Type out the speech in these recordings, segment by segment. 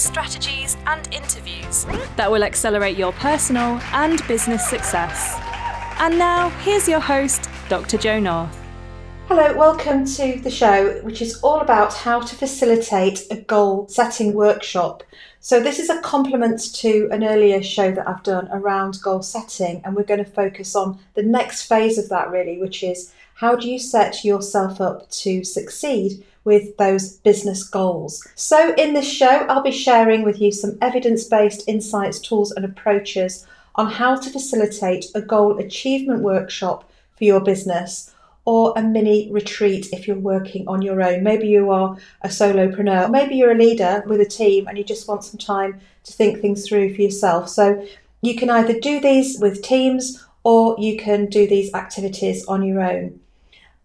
strategies, and interviews that will accelerate your personal and business success. And now, here's your host, Dr. Jo North. Hello, welcome to the show, which is all about how to facilitate a goal setting workshop. So, this is a complement to an earlier show that I've done around goal setting, and we're going to focus on the next phase of that really, which is how do you set yourself up to succeed with those business goals. So, in this show, I'll be sharing with you some evidence based insights, tools, and approaches on how to facilitate a goal achievement workshop for your business or a mini retreat if you're working on your own. Maybe you are a solopreneur, maybe you're a leader with a team and you just want some time to think things through for yourself. So you can either do these with teams or you can do these activities on your own.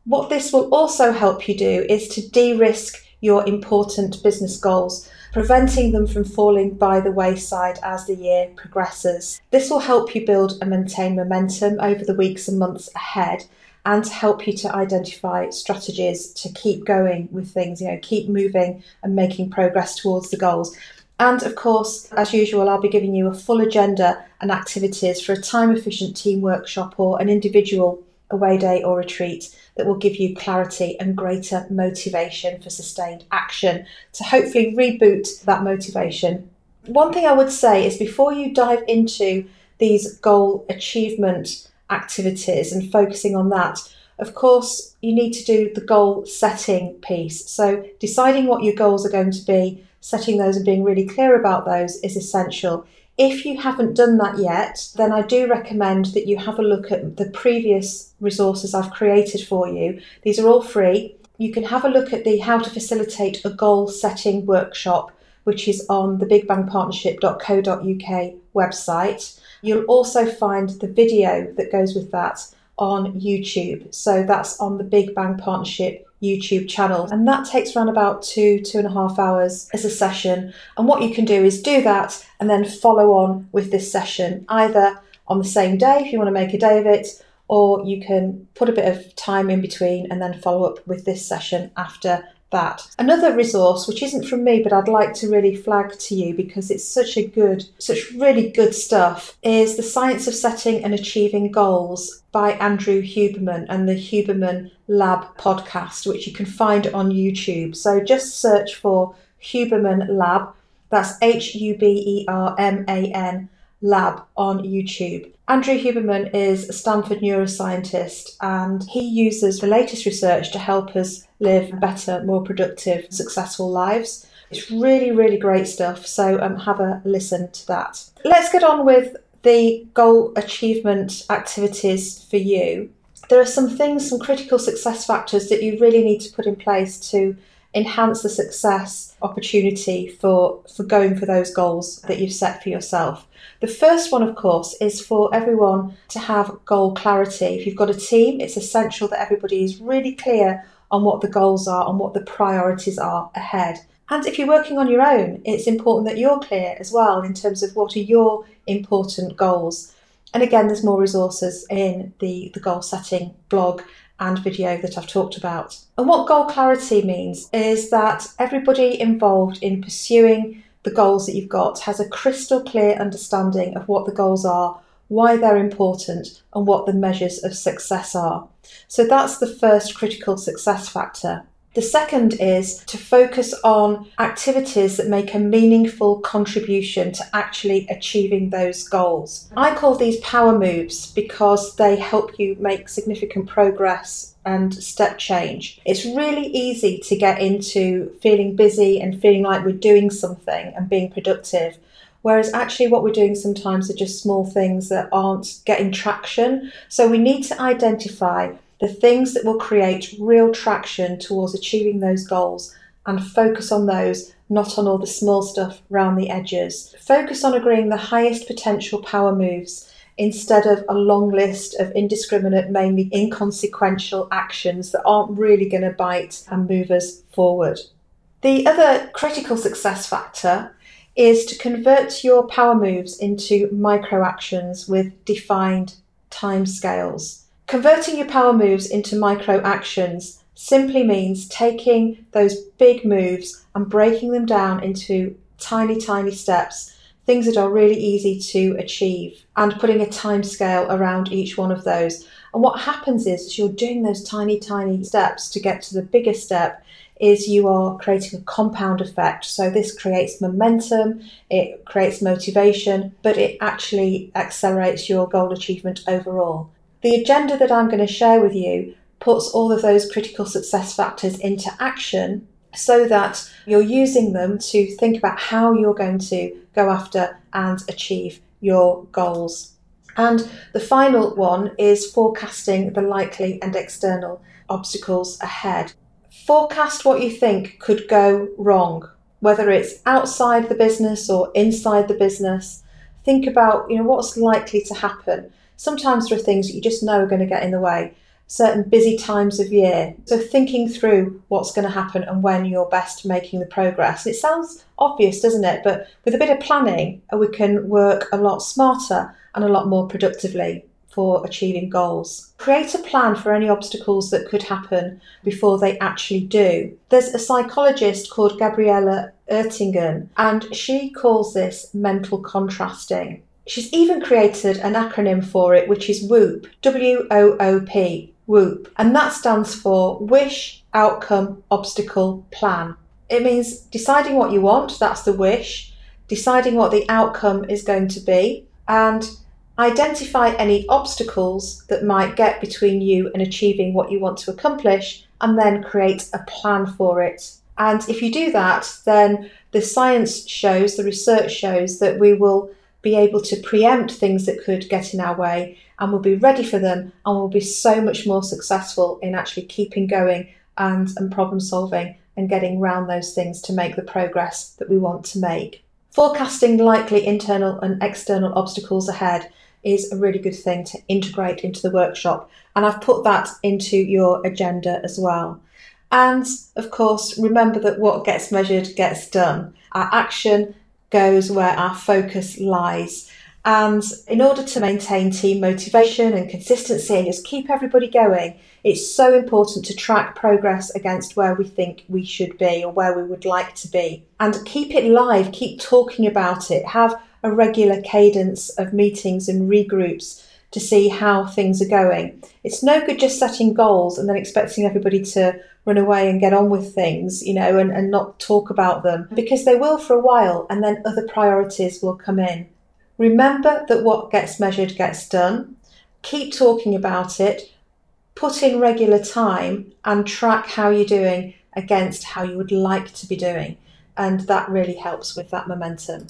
What this will also help you do is to de risk your important business goals, preventing them from falling by the wayside as the year progresses. This will help you build and maintain momentum over the weeks and months ahead and help you to identify strategies to keep going with things, you know, keep moving and making progress towards the goals. And of course, as usual, I'll be giving you a full agenda and activities for a time efficient team workshop or an individual away day or retreat that will give you clarity and greater motivation for sustained action to hopefully reboot that motivation. One thing I would say is before you dive into these goal achievement activities and focusing on that, of course, you need to do the goal setting piece. So, deciding what your goals are going to be, setting those and being really clear about those is essential. If you haven't done that yet, then I do recommend that you have a look at the previous resources I've created for you. These are all free. You can have a look at the How to Facilitate a Goal Setting workshop, which is on the bigbangpartnership.co.uk website. You'll also find the video that goes with that on YouTube. So that's on the Big Bang Partnership YouTube channel. And that takes around about two, two and a half hours as a session. And what you can do is do that and then follow on with this session either on the same day if you want to make a day of it, or you can put a bit of time in between and then follow up with this session after that. Another resource, which isn't from me, but I'd like to really flag to you because it's such a good, such really good stuff, is The Science of Setting and Achieving Goals by Andrew Huberman and the Huberman Lab podcast, which you can find on YouTube. So just search for Huberman Lab. That's H U B E R M A N Lab on YouTube. Andrew Huberman is a Stanford neuroscientist and he uses the latest research to help us live better, more productive, successful lives. It's really, really great stuff. So um, have a listen to that. Let's get on with the goal achievement activities for you. There are some things, some critical success factors that you really need to put in place to enhance the success opportunity for, for going for those goals that you've set for yourself. The first one, of course, is for everyone to have goal clarity. If you've got a team, it's essential that everybody is really clear on what the goals are and what the priorities are ahead. And if you're working on your own, it's important that you're clear as well in terms of what are your important goals. And again, there's more resources in the, the goal setting blog and video that I've talked about. And what goal clarity means is that everybody involved in pursuing the goals that you've got has a crystal clear understanding of what the goals are, why they're important, and what the measures of success are. So that's the first critical success factor. The second is to focus on activities that make a meaningful contribution to actually achieving those goals. I call these power moves because they help you make significant progress and step change. It's really easy to get into feeling busy and feeling like we're doing something and being productive. Whereas actually, what we're doing sometimes are just small things that aren't getting traction. So, we need to identify the things that will create real traction towards achieving those goals and focus on those, not on all the small stuff around the edges. Focus on agreeing the highest potential power moves instead of a long list of indiscriminate, mainly inconsequential actions that aren't really going to bite and move us forward. The other critical success factor is to convert your power moves into micro actions with defined timescales. Converting your power moves into micro actions simply means taking those big moves and breaking them down into tiny, tiny steps, things that are really easy to achieve, and putting a time scale around each one of those. And what happens is, is you're doing those tiny, tiny steps to get to the bigger step is you are creating a compound effect. So this creates momentum, it creates motivation, but it actually accelerates your goal achievement overall. The agenda that I'm going to share with you puts all of those critical success factors into action so that you're using them to think about how you're going to go after and achieve your goals. And the final one is forecasting the likely and external obstacles ahead. Forecast what you think could go wrong, whether it's outside the business or inside the business. Think about, you know, what's likely to happen. Sometimes there are things that you just know are going to get in the way, certain busy times of year. So thinking through what's going to happen and when you're best making the progress. It sounds obvious, doesn't it? But with a bit of planning, uh, we can work a lot smarter and a lot more productively for achieving goals. Create a plan for any obstacles that could happen before they actually do. There's a psychologist called Gabriele Oettingen, and she calls this mental contrasting. She's even created an acronym for it, which is WOOP, W O O P, WOOP, and that stands for Wish, Outcome, Obstacle, Plan. It means deciding what you want, that's the wish, deciding what the outcome is going to be, and Identify any obstacles that might get between you and achieving what you want to accomplish, and then create a plan for it. And if you do that, then the science shows, the research shows that we will be able to preempt things that could get in our way and we'll be ready for them and we'll be so much more successful in actually keeping going and, and problem solving and getting around those things to make the progress that we want to make. Forecasting likely internal and external obstacles ahead is a really good thing to integrate into the workshop. And I've put that into your agenda as well. And of course, remember that what gets measured gets done. Our action goes where our focus lies. And in order to maintain team motivation and consistency and just keep everybody going, it's so important to track progress against where we think we should be or where we would like to be. And keep it live, keep talking about it, have a regular cadence of meetings and regroups to see how things are going. It's no good just setting goals and then expecting everybody to run away and get on with things, you know, and, and not talk about them because they will for a while and then other priorities will come in. Remember that what gets measured gets done. Keep talking about it. Put in regular time and track how you're doing against how you would like to be doing. And that really helps with that momentum.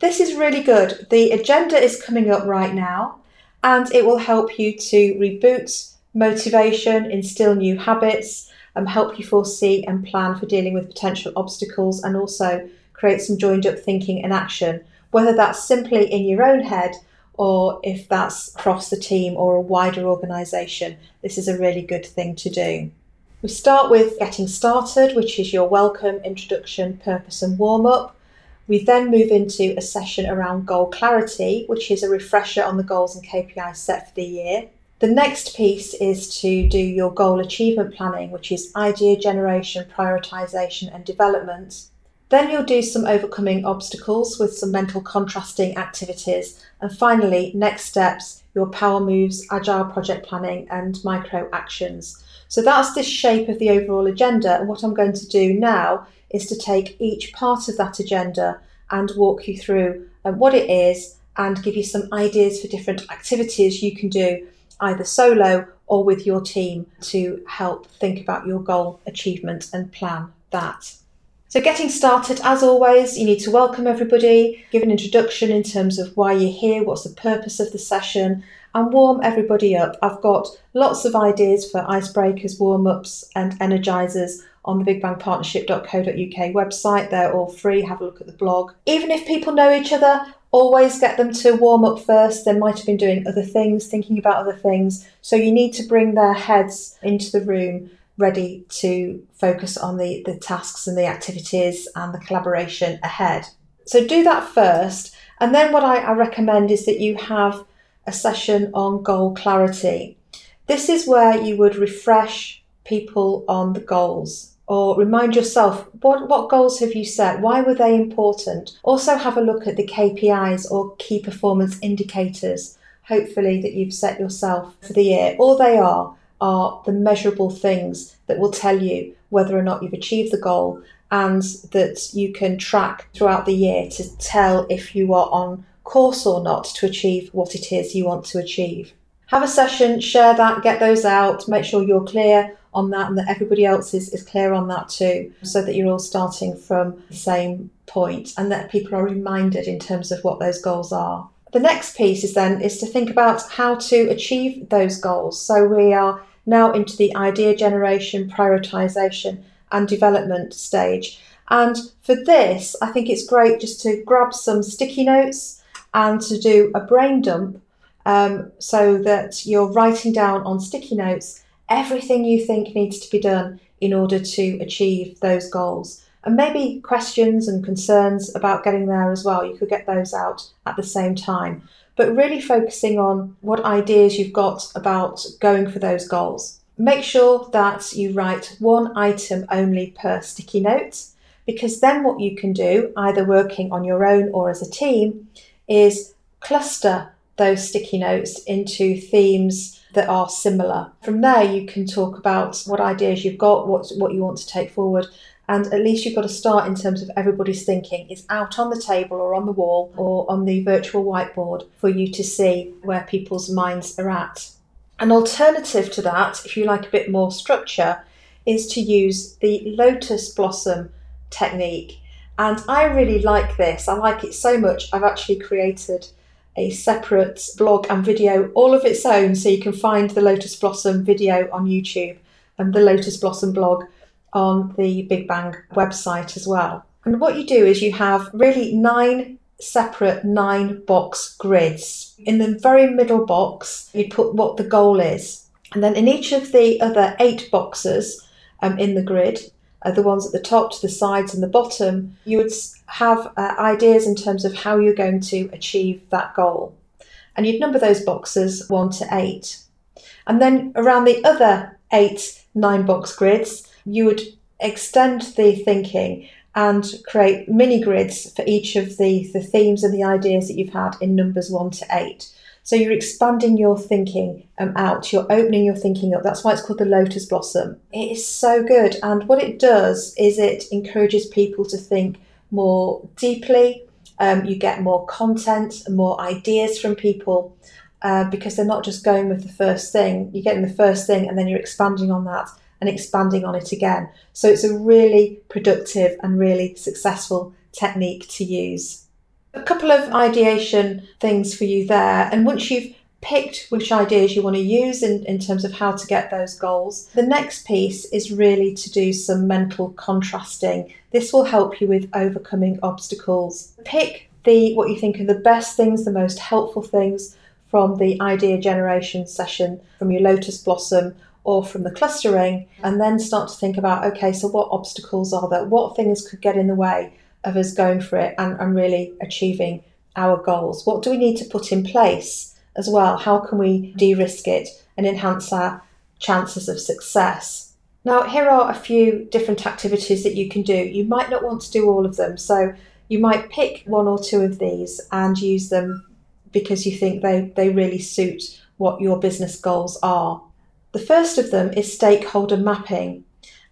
This is really good. The agenda is coming up right now and it will help you to reboot motivation, instill new habits, um, help you foresee and plan for dealing with potential obstacles, and also create some joined up thinking and action, whether that's simply in your own head or if that's across the team or a wider organisation. This is a really good thing to do. We start with getting started, which is your welcome, introduction, purpose, and warm up. We then move into a session around goal clarity, which is a refresher on the goals and KPIs set for the year. The next piece is to do your goal achievement planning, which is idea generation, prioritization, and development. Then you'll do some overcoming obstacles with some mental contrasting activities. And finally, next steps, your power moves, agile project planning, and micro actions. So that's the shape of the overall agenda. And what I'm going to do now is to take each part of that agenda and walk you through uh, what it is and give you some ideas for different activities you can do either solo or with your team to help think about your goal achievement and plan that. So, getting started, as always, you need to welcome everybody, give an introduction in terms of why you're here, what's the purpose of the session, and warm everybody up. I've got lots of ideas for icebreakers, warm ups, and energizers on the bigbangpartnership.co.uk website. They're all free. Have a look at the blog. Even if people know each other, always get them to warm up first. They might have been doing other things, thinking about other things. So you need to bring their heads into the room ready to focus on the, the tasks and the activities and the collaboration ahead. So do that first. And then what I, I recommend is that you have a session on goal clarity. This is where you would refresh people on the goals or remind yourself what, what goals have you set? Why were they important? Also, have a look at the KPIs or key performance indicators, hopefully, that you've set yourself for the year. All they are are the measurable things that will tell you whether or not you've achieved the goal and that you can track throughout the year to tell if you are on course or not to achieve what it is you want to achieve. Have a session, share that, get those out, make sure you're clear on that and that everybody else is, is clear on that too, so that you're all starting from the same point and that people are reminded in terms of what those goals are. The next piece is then is to think about how to achieve those goals. So we are now into the idea generation, prioritization, and development stage. And for this, I think it's great just to grab some sticky notes and to do a brain dump um, so that you're writing down on sticky notes everything you think needs to be done in order to achieve those goals. And maybe questions and concerns about getting there as well. You could get those out at the same time. But really focusing on what ideas you've got about going for those goals. Make sure that you write one item only per sticky note, because then what you can do, either working on your own or as a team, is cluster those sticky notes into themes that are similar. From there, you can talk about what ideas you've got, what, what you want to take forward, and at least you've got to start in terms of everybody's thinking is out on the table or on the wall or on the virtual whiteboard for you to see where people's minds are at. An alternative to that, if you like a bit more structure, is to use the lotus blossom technique. And I really like this. I like it so much, I've actually created a separate blog and video all of its own. So you can find the Lotus Blossom video on YouTube and the Lotus Blossom blog on the Big Bang website as well. And what you do is you have really nine separate nine box grids. In the very middle box, you put what the goal is. And then in each of the other eight boxes um, in the grid, uh, the ones at the top, to the sides, and the bottom, you would have uh, ideas in terms of how you're going to achieve that goal. And you'd number those boxes one to eight. And then around the other eight nine box grids, you would extend the thinking and create mini grids for each of the, the themes and the ideas that you've had in numbers one to eight. So you're expanding your thinking um, out, you're opening your thinking up. That's why it's called the lotus blossom. It is so good. And what it does is it encourages people to think more deeply. Um, you get more content more ideas from people uh, because they're not just going with the first thing. You're getting the first thing and then you're expanding on that and expanding on it again. So it's a really productive and really successful technique to use. A couple of ideation things for you there. And once you've picked which ideas you want to use in, in terms of how to get those goals, the next piece is really to do some mental contrasting. This will help you with overcoming obstacles. Pick the what you think are the best things, the most helpful things from the idea generation session, from your lotus blossom or from the clustering, and then start to think about okay, so what obstacles are there? What things could get in the way of us going for it and, and really achieving our goals? What do we need to put in place as well? How can we de risk it and enhance our chances of success? Now, here are a few different activities that you can do. You might not want to do all of them, so you might pick one or two of these and use them because you think they, they really suit what your business goals are. The first of them is stakeholder mapping.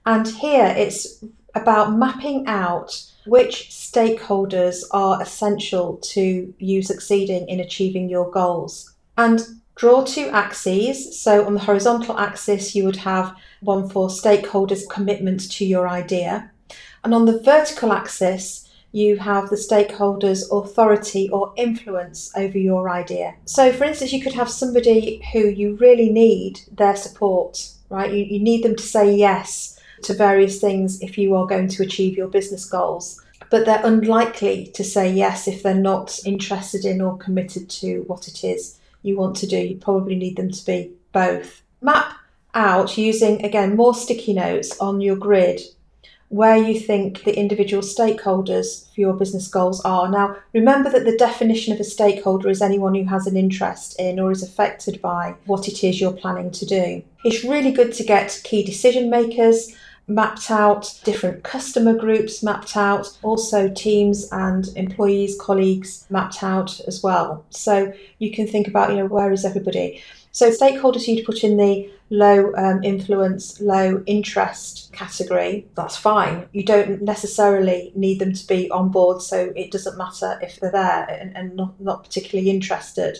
And here it's about mapping out which stakeholders are essential to you succeeding in achieving your goals. And draw two axes. So on the horizontal axis, you would have one for stakeholders' commitment to your idea. And on the vertical axis, you have the stakeholders' authority or influence over your idea. So, for instance, you could have somebody who you really need their support, right? You, you need them to say yes to various things if you are going to achieve your business goals. but they're unlikely to say yes if they're not interested in or committed to what it is you want to do. You probably need them to be both. Map out using, again, more sticky notes on your grid where you think the individual stakeholders for your business goals are. Now, remember that the definition of a stakeholder is anyone who has an interest in or is affected by what it is you're planning to do. It's really good to get key decision makers mapped out, different customer groups mapped out, also teams and employees, colleagues mapped out as well. So you can think about, you know, where is everybody? So stakeholders you'd put in the low um, influence, low interest category, that's fine. You don't necessarily need them to be on board, so it doesn't matter if they're there and, and not, not particularly interested.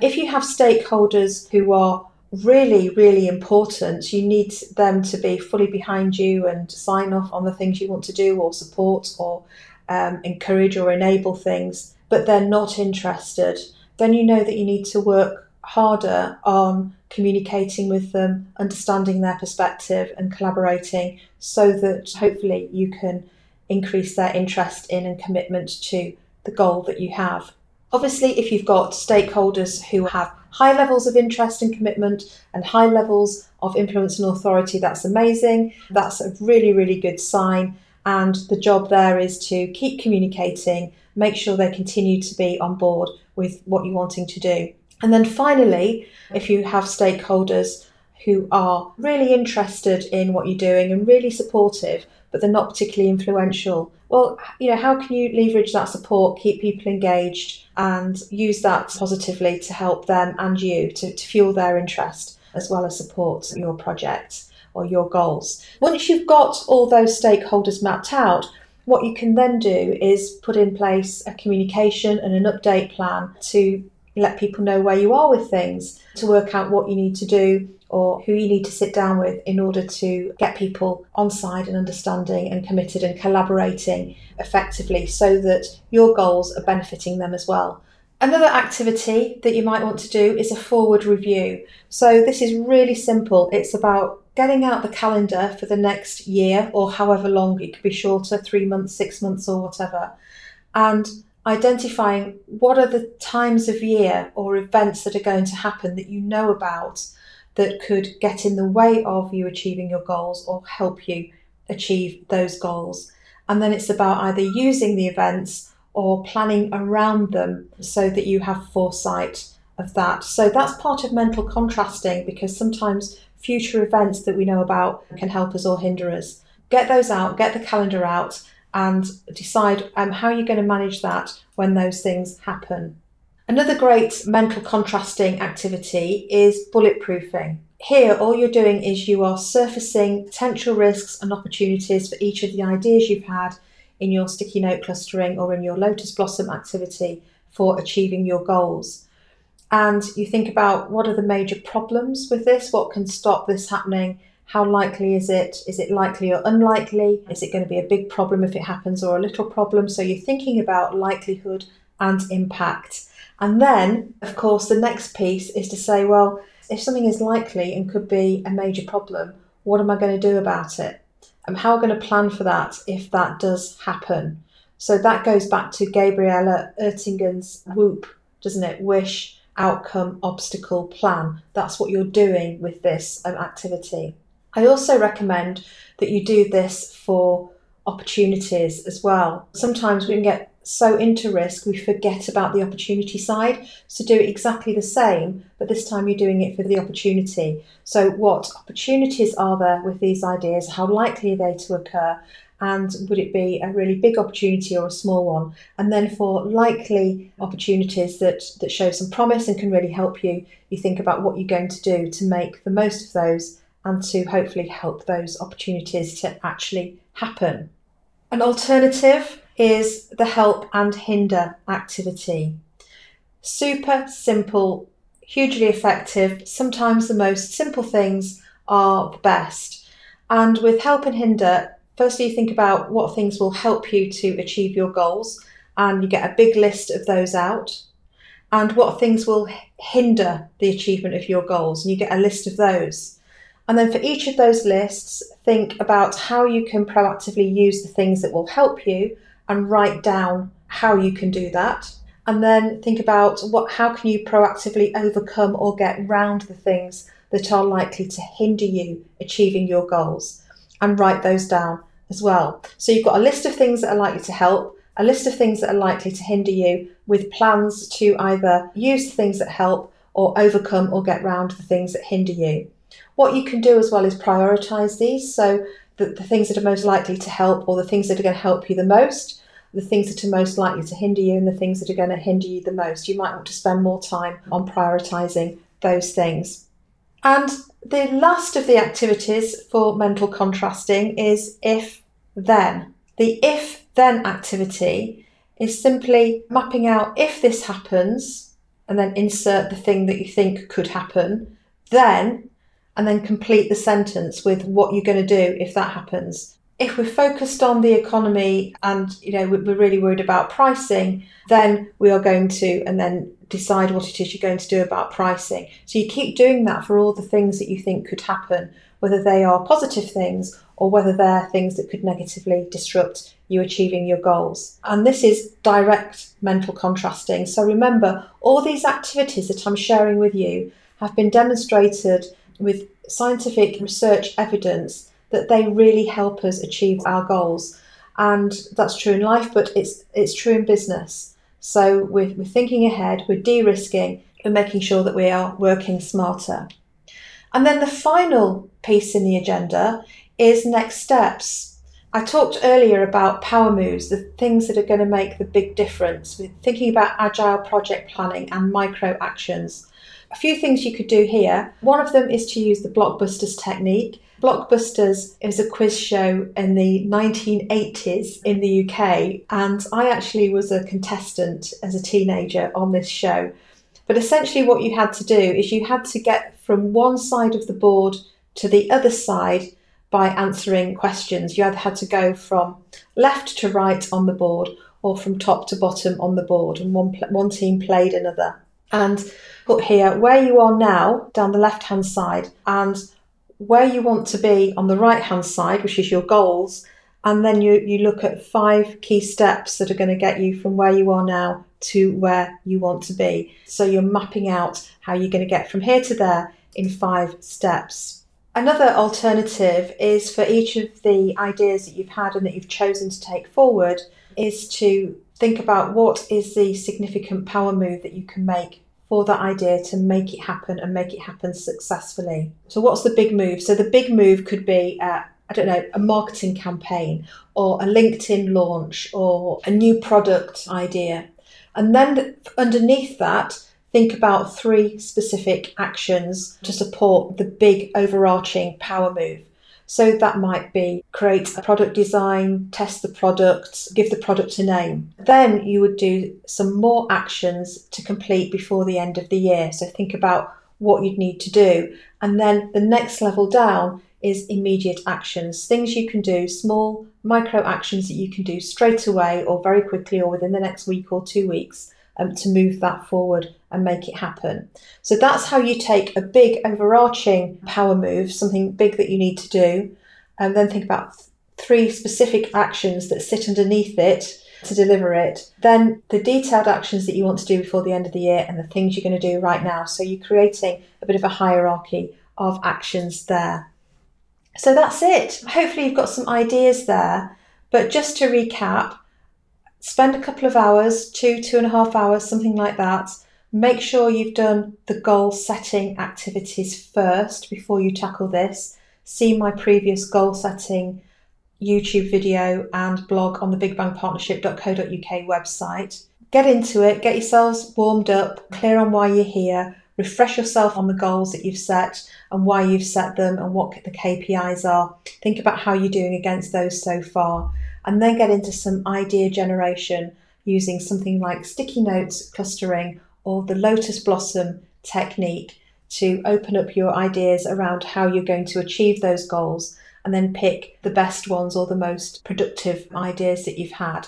If you have stakeholders who are really, really important. You need them to be fully behind you and sign off on the things you want to do or support or um, encourage or enable things, but they're not interested. Then you know that you need to work harder on communicating with them, understanding their perspective, and collaborating so that hopefully you can increase their interest in and commitment to the goal that you have. Obviously, if you've got stakeholders who have high levels of interest and commitment and high levels of influence and authority, that's amazing. That's a really, really good sign. And the job there is to keep communicating, make sure they continue to be on board with what you're wanting to do. And then finally, if you have stakeholders who are really interested in what you're doing and really supportive, but they're not particularly influential. Well, you know, how can you leverage that support, keep people engaged, and use that positively to help them and you to, to fuel their interest as well as support your project or your goals? Once you've got all those stakeholders mapped out, what you can then do is put in place a communication and an update plan to let people know where you are with things, to work out what you need to do or who you need to sit down with in order to get people on side and understanding and committed and collaborating effectively so that your goals are benefiting them as well. Another activity that you might want to do is a forward review. So, this is really simple. It's about getting out the calendar for the next year or however long, it could be shorter, three months, six months, or whatever, and identifying what are the times of year or events that are going to happen that you know about that could get in the way of you achieving your goals or help you achieve those goals. And then it's about either using the events or planning around them so that you have foresight of that. So that's part of mental contrasting because sometimes future events that we know about can help us or hinder us. Get those out, get the calendar out, and decide um, how you're going to manage that when those things happen. Another great mental contrasting activity is bulletproofing. Here, all you're doing is you are surfacing potential risks and opportunities for each of the ideas you've had in your sticky note clustering or in your lotus blossom activity for achieving your goals. And you think about what are the major problems with this? What can stop this happening? How likely is it? Is it likely or unlikely? Is it going to be a big problem if it happens or a little problem? So you're thinking about likelihood and impact. And then, of course, the next piece is to say, well, if something is likely and could be a major problem, what am I going to do about it? And how am I going to plan for that if that does happen? So that goes back to Gabriella Oettingen's WOOP, doesn't it? Wish, outcome, obstacle, plan. That's what you're doing with this um, activity. I also recommend that you do this for opportunities as well. Sometimes we can get so into risk, we forget about the opportunity side. So do exactly the same, but this time you're doing it for the opportunity. So, what opportunities are there with these ideas? How likely are they to occur? And would it be a really big opportunity or a small one? And then for likely opportunities that, that show some promise and can really help you, you think about what you're going to do to make the most of those and to hopefully help those opportunities to actually happen. An alternative is the help and hinder activity. Super simple, hugely effective. Sometimes the most simple things are the best. And with help and hinder, firstly, you think about what things will help you to achieve your goals, and you get a big list of those out. And what things will hinder the achievement of your goals, and you get a list of those. And then for each of those lists, think about how you can proactively use the things that will help you and write down how you can do that. And then think about what how can you proactively overcome or get round the things that are likely to hinder you achieving your goals and write those down as well. So you've got a list of things that are likely to help, a list of things that are likely to hinder you with plans to either use the things that help or overcome or get round the things that hinder you. What you can do as well is prioritize these. So the, the things that are most likely to help or the things that are going to help you the most, the things that are most likely to hinder you and the things that are going to hinder you the most. You might want to spend more time on prioritizing those things. And the last of the activities for mental contrasting is if then. The if then activity is simply mapping out if this happens and then insert the thing that you think could happen, then, and then complete the sentence with what you're going to do if that happens. If we're focused on the economy and you know we're really worried about pricing, then we are going to and then decide what it is you're going to do about pricing. So you keep doing that for all the things that you think could happen, whether they are positive things or whether they're things that could negatively disrupt you achieving your goals. And this is direct mental contrasting. So remember, all these activities that I'm sharing with you have been demonstrated with scientific research evidence that they really help us achieve our goals. And that's true in life, but it's it's true in business. So we're, we're thinking ahead, we're de risking, we're making sure that we are working smarter. And then the final piece in the agenda is next steps. I talked earlier about power moves, the things that are going to make the big difference. We're thinking about agile project planning and micro actions. A few things you could do here. One of them is to use the blockbusters technique. Blockbusters is a quiz show in the 1980s in the UK, and I actually was a contestant as a teenager on this show. But essentially, what you had to do is you had to get from one side of the board to the other side by answering questions. You either had to go from left to right on the board or from top to bottom on the board, and one, one team played another. And put here where you are now down the left hand side and where you want to be on the right hand side, which is your goals, and then you, you look at five key steps that are going to get you from where you are now to where you want to be. So you're mapping out how you're going to get from here to there in five steps. Another alternative is for each of the ideas that you've had and that you've chosen to take forward is to think about what is the significant power move that you can make for that idea to make it happen and make it happen successfully. So, what's the big move? So, the big move could be, uh, I don't know, a marketing campaign or a LinkedIn launch or a new product idea. And then underneath that, think about three specific actions to support the big overarching power move. So that might be create a product design, test the product, give the product a name. Then you would do some more actions to complete before the end of the year. So think about what you'd need to do. And then the next level down is immediate actions, things you can do, small micro actions that you can do straight away or very quickly or within the next week or two weeks um, to move that forward and make it happen. So that's how you take a big overarching power move, something big that you need to do, and then think about th- three specific actions that sit underneath it to deliver it. Then the detailed actions that you want to do before the end of the year and the things you're going to do right now. So you're creating a bit of a hierarchy of actions there. So that's it. Hopefully, you've got some ideas there. But just to recap, spend a couple of hours, two, two and a half hours, something like that. Make sure you've done the goal setting activities first before you tackle this. See my previous goal setting YouTube video and blog on the bigbangpartnership.co.uk website. Get into it, get yourselves warmed up, clear on why you're here, refresh yourself on the goals that you've set and why you've set them and what the KPIs are. Think about how you're doing against those so far and then get into some idea generation using something like sticky notes clustering or the lotus blossom technique to open up your ideas around how you're going to achieve those goals and then pick the best ones or the most productive ideas that you've had.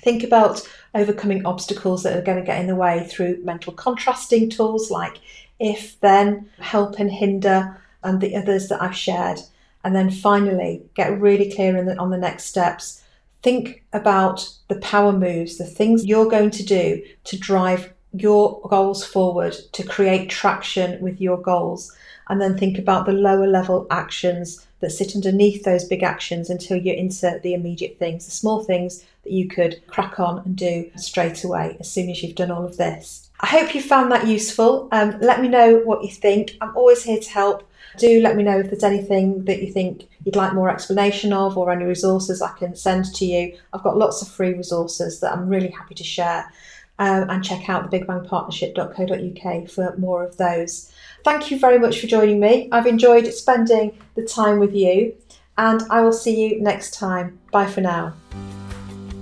Think about overcoming obstacles that are going to get in the way through mental contrasting tools like if, then, help and hinder, and the others that I've shared. And then finally, get really clear the, on the next steps. think about the power moves, the things you're going to do to drive your goals forward, to create traction with your goals. And then think about the lower level actions that sit underneath those big actions until you insert the immediate things, the small things that you could crack on and do straight away as soon as you've done all of this. I hope you found that useful. Um, let me know what you think. I'm always here to help. Do let me know if there's anything that you think you'd like more explanation of or any resources I can send to you. I've got lots of free resources that I'm really happy to share. Um, and check out the bigbangpartnership.co.uk for more of those. Thank you very much for joining me. I've enjoyed spending the time with you, and I will see you next time. Bye for now.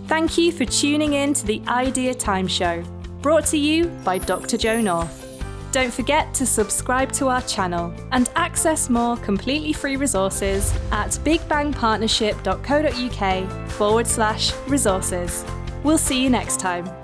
Thank you for tuning in to the Idea Time Show, brought to you by Dr. Jo North. Don't forget to subscribe to our channel and access more completely free resources at bigbangpartnership.co.uk forward slash resources. We'll see you next time.